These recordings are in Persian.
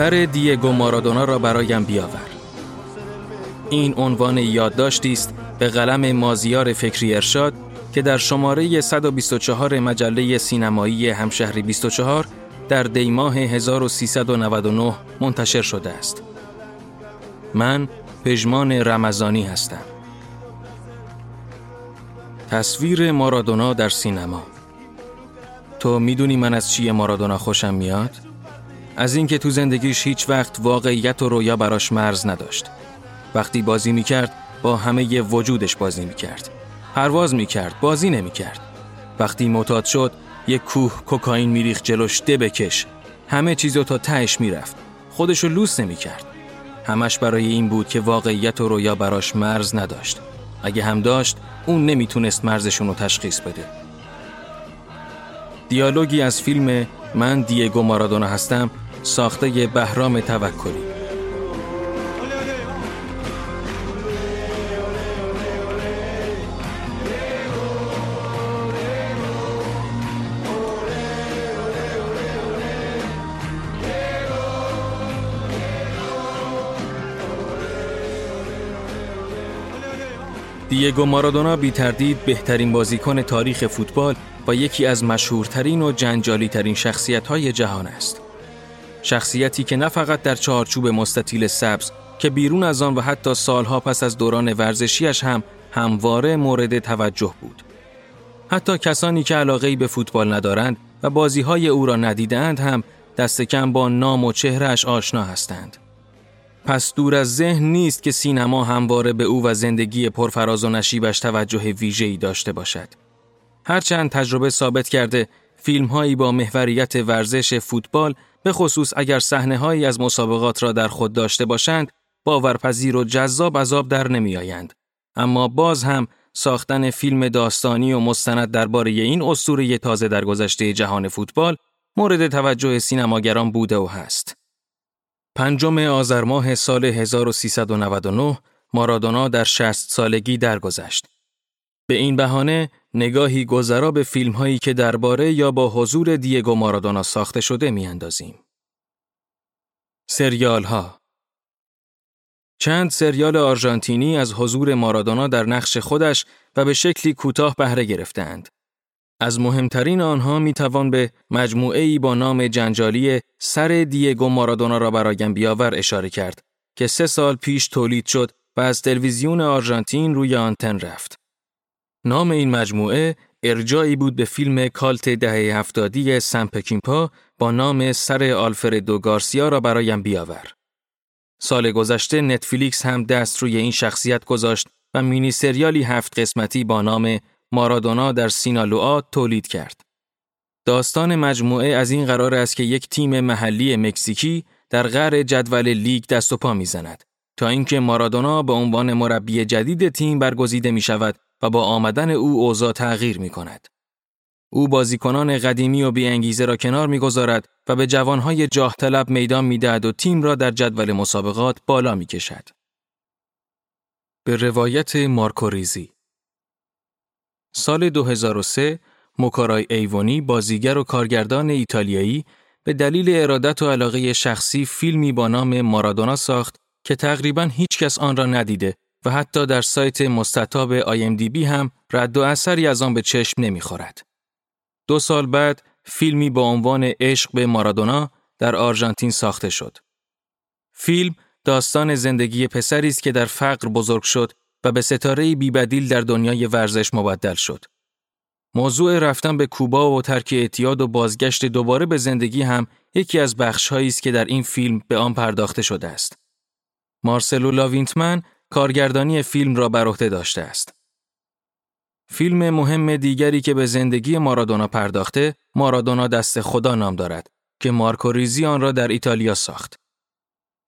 سر دیگو مارادونا را برایم بیاور. این عنوان یادداشتی است به قلم مازیار فکری ارشاد که در شماره 124 مجله سینمایی همشهری 24 در دیماه 1399 منتشر شده است. من پژمان رمضانی هستم. تصویر مارادونا در سینما تو می‌دونی من از چیه مارادونا خوشم میاد؟ از اینکه تو زندگیش هیچ وقت واقعیت و رویا براش مرز نداشت. وقتی بازی می‌کرد با همه وجودش بازی می‌کرد. پرواز می‌کرد، بازی نمی‌کرد. وقتی معتاد شد، یک کوه کوکائین میریخ جلوش ده بکش. همه چیزو تا تهش می‌رفت. خودشو لوس نمی‌کرد. همش برای این بود که واقعیت و رویا براش مرز نداشت. اگه هم داشت، اون نمی‌تونست مرزشون رو تشخیص بده. دیالوگی از فیلم من دیگو مارادونا هستم ساخته بهرام توکلی دیگو مارادونا بی تردید بهترین بازیکن تاریخ فوتبال و یکی از مشهورترین و جنجالی ترین شخصیت های جهان است. شخصیتی که نه فقط در چارچوب مستطیل سبز که بیرون از آن و حتی سالها پس از دوران ورزشیش هم همواره مورد توجه بود. حتی کسانی که علاقه به فوتبال ندارند و بازی های او را ندیدند هم دست کم با نام و چهرهش آشنا هستند. پس دور از ذهن نیست که سینما همواره به او و زندگی پرفراز و نشیبش توجه ویژه‌ای داشته باشد. هرچند تجربه ثابت کرده فیلم هایی با محوریت ورزش فوتبال به خصوص اگر صحنه هایی از مسابقات را در خود داشته باشند باورپذیر و جذاب عذاب در نمی آیند. اما باز هم ساختن فیلم داستانی و مستند درباره این اسطوره تازه در گذشته جهان فوتبال مورد توجه سینماگران بوده و هست. پنجم آذر ماه سال 1399 مارادونا در 60 سالگی درگذشت. به این بهانه نگاهی گذرا به فیلم هایی که درباره یا با حضور دیگو مارادونا ساخته شده میاندازیم. سریال ها چند سریال آرژانتینی از حضور مارادونا در نقش خودش و به شکلی کوتاه بهره گرفتند. از مهمترین آنها می توان به مجموعه ای با نام جنجالی سر دیگو مارادونا را برایم بیاور اشاره کرد که سه سال پیش تولید شد و از تلویزیون آرژانتین روی آنتن رفت. نام این مجموعه ارجایی بود به فیلم کالت دهه هفتادی سمپکینپا با نام سر آلفردو گارسیا را برایم بیاور. سال گذشته نتفلیکس هم دست روی این شخصیت گذاشت و مینی سریالی هفت قسمتی با نام مارادونا در سینالوآ تولید کرد. داستان مجموعه از این قرار است که یک تیم محلی مکزیکی در غر جدول لیگ دست و پا می‌زند تا اینکه مارادونا به عنوان مربی جدید تیم برگزیده می شود و با آمدن او اوضاع تغییر می کند. او بازیکنان قدیمی و بیانگیزه را کنار می‌گذارد و به جوانهای جاه طلب میدان می‌دهد و تیم را در جدول مسابقات بالا می کشد. به روایت مارکو ریزی سال 2003 مکارای ایوانی بازیگر و کارگردان ایتالیایی به دلیل ارادت و علاقه شخصی فیلمی با نام مارادونا ساخت که تقریبا هیچ کس آن را ندیده و حتی در سایت مستطاب بی هم رد و اثری از آن به چشم نمی‌خورد. دو سال بعد فیلمی با عنوان عشق به مارادونا در آرژانتین ساخته شد. فیلم داستان زندگی پسری است که در فقر بزرگ شد و به ستاره بیبدیل در دنیای ورزش مبدل شد. موضوع رفتن به کوبا و ترک اعتیاد و بازگشت دوباره به زندگی هم یکی از بخشهایی است که در این فیلم به آن پرداخته شده است. مارسلو لاوینتمن کارگردانی فیلم را بر عهده داشته است. فیلم مهم دیگری که به زندگی مارادونا پرداخته، مارادونا دست خدا نام دارد که مارکو ریزی آن را در ایتالیا ساخت.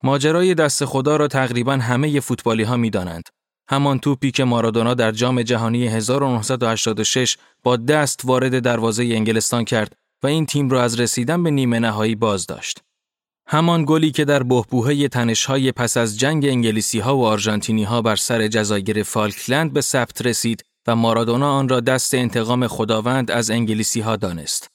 ماجرای دست خدا را تقریبا همه فوتبالی ها می دانند. همان توپی که مارادونا در جام جهانی 1986 با دست وارد دروازه انگلستان کرد و این تیم را از رسیدن به نیمه نهایی باز داشت. همان گلی که در بهبوهه تنشهای پس از جنگ انگلیسی ها و آرژانتینی ها بر سر جزایر فالکلند به ثبت رسید و مارادونا آن را دست انتقام خداوند از انگلیسی ها دانست.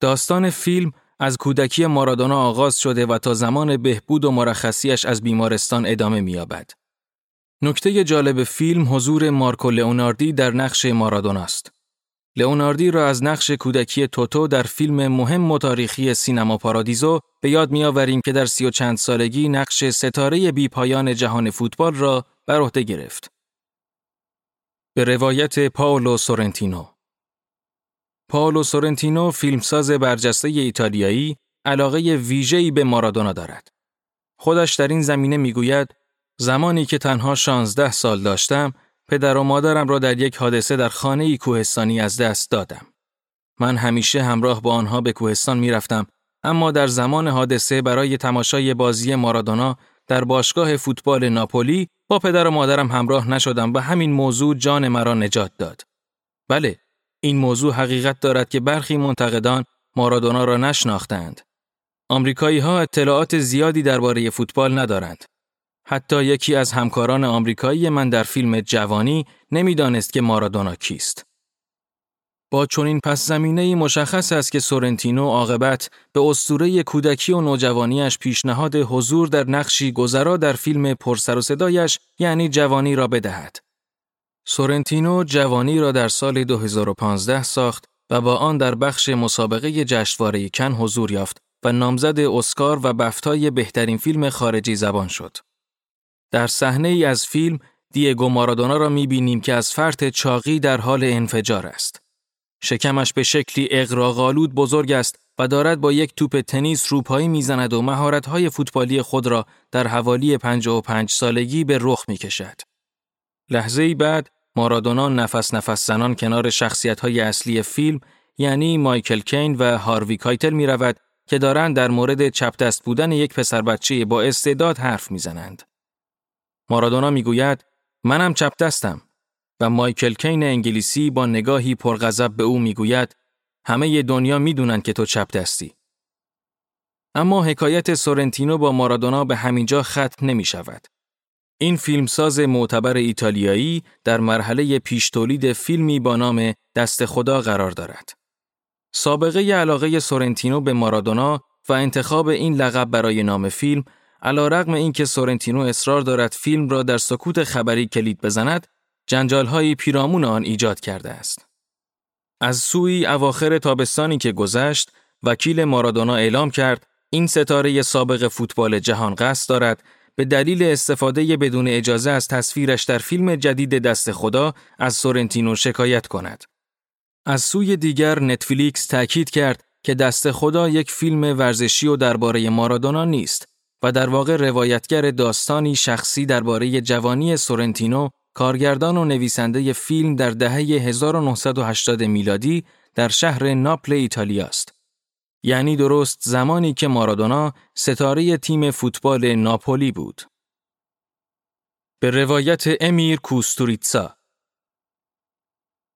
داستان فیلم از کودکی مارادونا آغاز شده و تا زمان بهبود و مرخصیش از بیمارستان ادامه می‌یابد. نکته جالب فیلم حضور مارکو لئوناردی در نقش مارادونا است. لئوناردی را از نقش کودکی توتو در فیلم مهم و تاریخی سینما پارادیزو به یاد میآوریم که در سی و چند سالگی نقش ستاره بی پایان جهان فوتبال را بر عهده گرفت. به روایت پاولو سورنتینو پاولو سورنتینو فیلمساز برجسته ایتالیایی علاقه ویژه‌ای به مارادونا دارد. خودش در این زمینه می‌گوید زمانی که تنها 16 سال داشتم پدر و مادرم را در یک حادثه در خانه کوهستانی از دست دادم. من همیشه همراه با آنها به کوهستان می رفتم اما در زمان حادثه برای تماشای بازی مارادونا در باشگاه فوتبال ناپولی با پدر و مادرم همراه نشدم و همین موضوع جان مرا نجات داد. بله، این موضوع حقیقت دارد که برخی منتقدان مارادونا را نشناختند. آمریکایی ها اطلاعات زیادی درباره فوتبال ندارند. حتی یکی از همکاران آمریکایی من در فیلم جوانی نمی‌دانست که مارادونا کیست. با چنین پس زمینه مشخص است که سورنتینو عاقبت به اسطوره کودکی و نوجوانیش پیشنهاد حضور در نقشی گذرا در فیلم پرسر و صدایش یعنی جوانی را بدهد. سورنتینو جوانی را در سال 2015 ساخت و با آن در بخش مسابقه جشنواره کن حضور یافت و نامزد اسکار و بفتای بهترین فیلم خارجی زبان شد. در صحنه ای از فیلم دیگو مارادونا را می‌بینیم که از فرط چاقی در حال انفجار است. شکمش به شکلی اقراغالود بزرگ است و دارد با یک توپ تنیس روپایی می‌زند و مهارت‌های فوتبالی خود را در حوالی 55 سالگی به رخ می‌کشد. لحظه ای بعد مارادونا نفس نفس زنان کنار شخصیت‌های اصلی فیلم یعنی مایکل کین و هاروی کایتل می رود که دارند در مورد چپ دست بودن یک پسر بچه با استعداد حرف می‌زنند. مارادونا می‌گوید منم چپ دستم و مایکل کین انگلیسی با نگاهی پرغضب به او می‌گوید همه دنیا می‌دونن که تو چپ دستی. اما حکایت سورنتینو با مارادونا به همینجا ختم نمی شود. این فیلمساز معتبر ایتالیایی در مرحله پیش تولید فیلمی با نام دست خدا قرار دارد. سابقه علاقه سورنتینو به مارادونا و انتخاب این لقب برای نام فیلم علا رقم این که سورنتینو اصرار دارد فیلم را در سکوت خبری کلید بزند، جنجالهایی پیرامون آن ایجاد کرده است. از سوی اواخر تابستانی که گذشت، وکیل مارادونا اعلام کرد این ستاره سابق فوتبال جهان قصد دارد به دلیل استفاده بدون اجازه از تصویرش در فیلم جدید دست خدا از سورنتینو شکایت کند. از سوی دیگر نتفلیکس تاکید کرد که دست خدا یک فیلم ورزشی و درباره مارادونا نیست و در واقع روایتگر داستانی شخصی درباره جوانی سورنتینو کارگردان و نویسنده فیلم در دهه 1980 میلادی در شهر ناپل ایتالیا است. یعنی درست زمانی که مارادونا ستاره تیم فوتبال ناپولی بود. به روایت امیر کوستوریتسا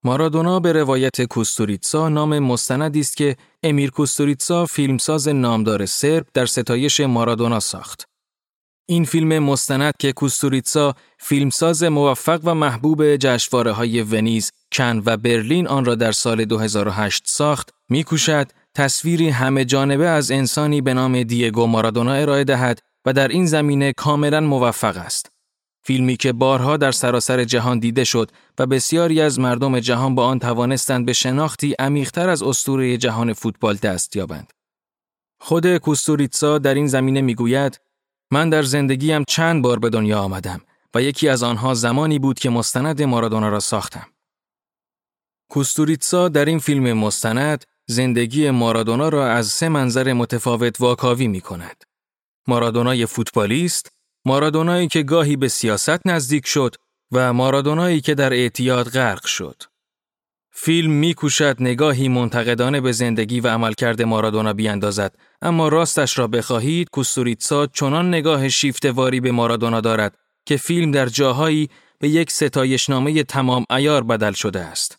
مارادونا به روایت کوستوریتسا نام مستندی است که امیر کوستوریتسا فیلمساز نامدار سرب در ستایش مارادونا ساخت. این فیلم مستند که کوستوریتسا فیلمساز موفق و محبوب جشنواره های ونیز، کن و برلین آن را در سال 2008 ساخت، میکوشد تصویری همه جانبه از انسانی به نام دیگو مارادونا ارائه دهد و در این زمینه کاملا موفق است. فیلمی که بارها در سراسر جهان دیده شد و بسیاری از مردم جهان با آن توانستند به شناختی عمیقتر از اسطوره جهان فوتبال دست یابند. خود کوستوریتسا در این زمینه می‌گوید من در زندگیم چند بار به دنیا آمدم و یکی از آنها زمانی بود که مستند مارادونا را ساختم. کوستوریتسا در این فیلم مستند زندگی مارادونا را از سه منظر متفاوت واکاوی می کند. مارادونای فوتبالیست، مارادونایی که گاهی به سیاست نزدیک شد و مارادونایی که در اعتیاد غرق شد. فیلم میکوشد نگاهی منتقدانه به زندگی و عملکرد مارادونا بیاندازد اما راستش را بخواهید کوستوریتسا چنان نگاه شیفتواری به مارادونا دارد که فیلم در جاهایی به یک ستایشنامه تمام ایار بدل شده است.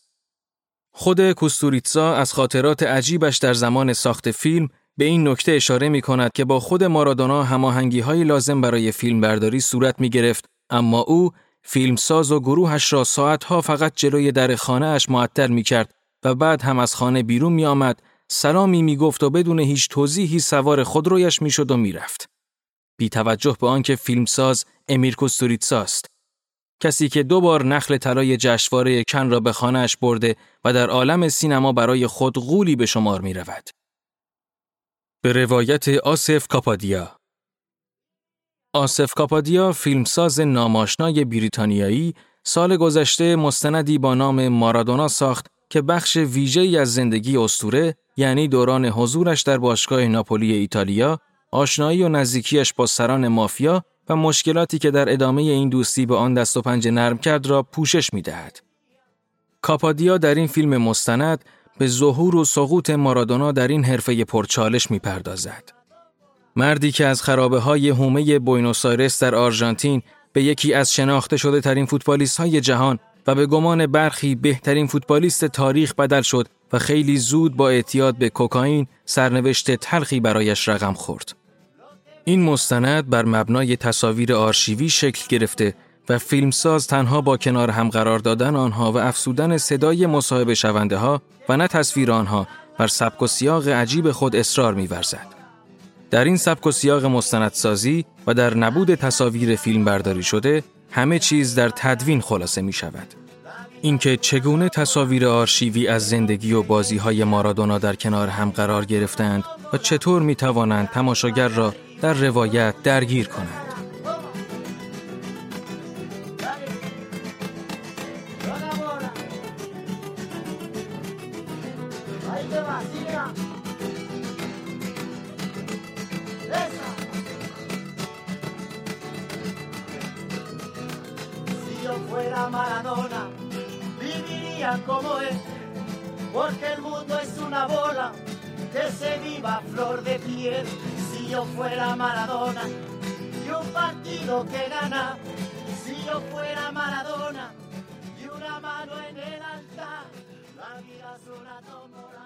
خود کوستوریتسا از خاطرات عجیبش در زمان ساخت فیلم به این نکته اشاره می کند که با خود مارادونا هماهنگی های لازم برای فیلم برداری صورت می گرفت اما او فیلمساز و گروهش را ساعتها فقط جلوی در خانه اش معطل می کرد و بعد هم از خانه بیرون می آمد سلامی می گفت و بدون هیچ توضیحی سوار خودرویش می شد و می رفت. بی توجه به آنکه فیلمساز امیر کوستوریتسا است. کسی که دو بار نخل طلای جشنواره کن را به خانهاش برده و در عالم سینما برای خود غولی به شمار می رود. به روایت آسف کاپادیا آسف کاپادیا فیلمساز ناماشنای بریتانیایی سال گذشته مستندی با نام مارادونا ساخت که بخش ویژه‌ای از زندگی استوره یعنی دوران حضورش در باشگاه ناپولی ایتالیا، آشنایی و نزدیکیش با سران مافیا و مشکلاتی که در ادامه این دوستی به آن دست و پنجه نرم کرد را پوشش می دهد. کاپادیا در این فیلم مستند به ظهور و سقوط مارادونا در این حرفه پرچالش می پردازد. مردی که از خرابه های هومه بوینوس در آرژانتین به یکی از شناخته شده ترین فوتبالیست های جهان و به گمان برخی بهترین فوتبالیست تاریخ بدل شد و خیلی زود با اعتیاد به کوکائین سرنوشت تلخی برایش رقم خورد. این مستند بر مبنای تصاویر آرشیوی شکل گرفته و فیلمساز تنها با کنار هم قرار دادن آنها و افسودن صدای مصاحبه شونده ها و نه تصویر آنها بر سبک و سیاق عجیب خود اصرار می‌ورزد. در این سبک و سیاق مستندسازی و در نبود تصاویر فیلم برداری شده همه چیز در تدوین خلاصه می شود. اینکه چگونه تصاویر آرشیوی از زندگی و بازی های مارادونا در کنار هم قرار گرفتند و چطور می توانند تماشاگر را در روایت درگیر کنند. Maradona, viviría como él, porque el mundo es una bola que se viva flor de piel. Si yo fuera Maradona y un partido que gana, si yo fuera Maradona y una mano en el altar, la vida es una tómbola.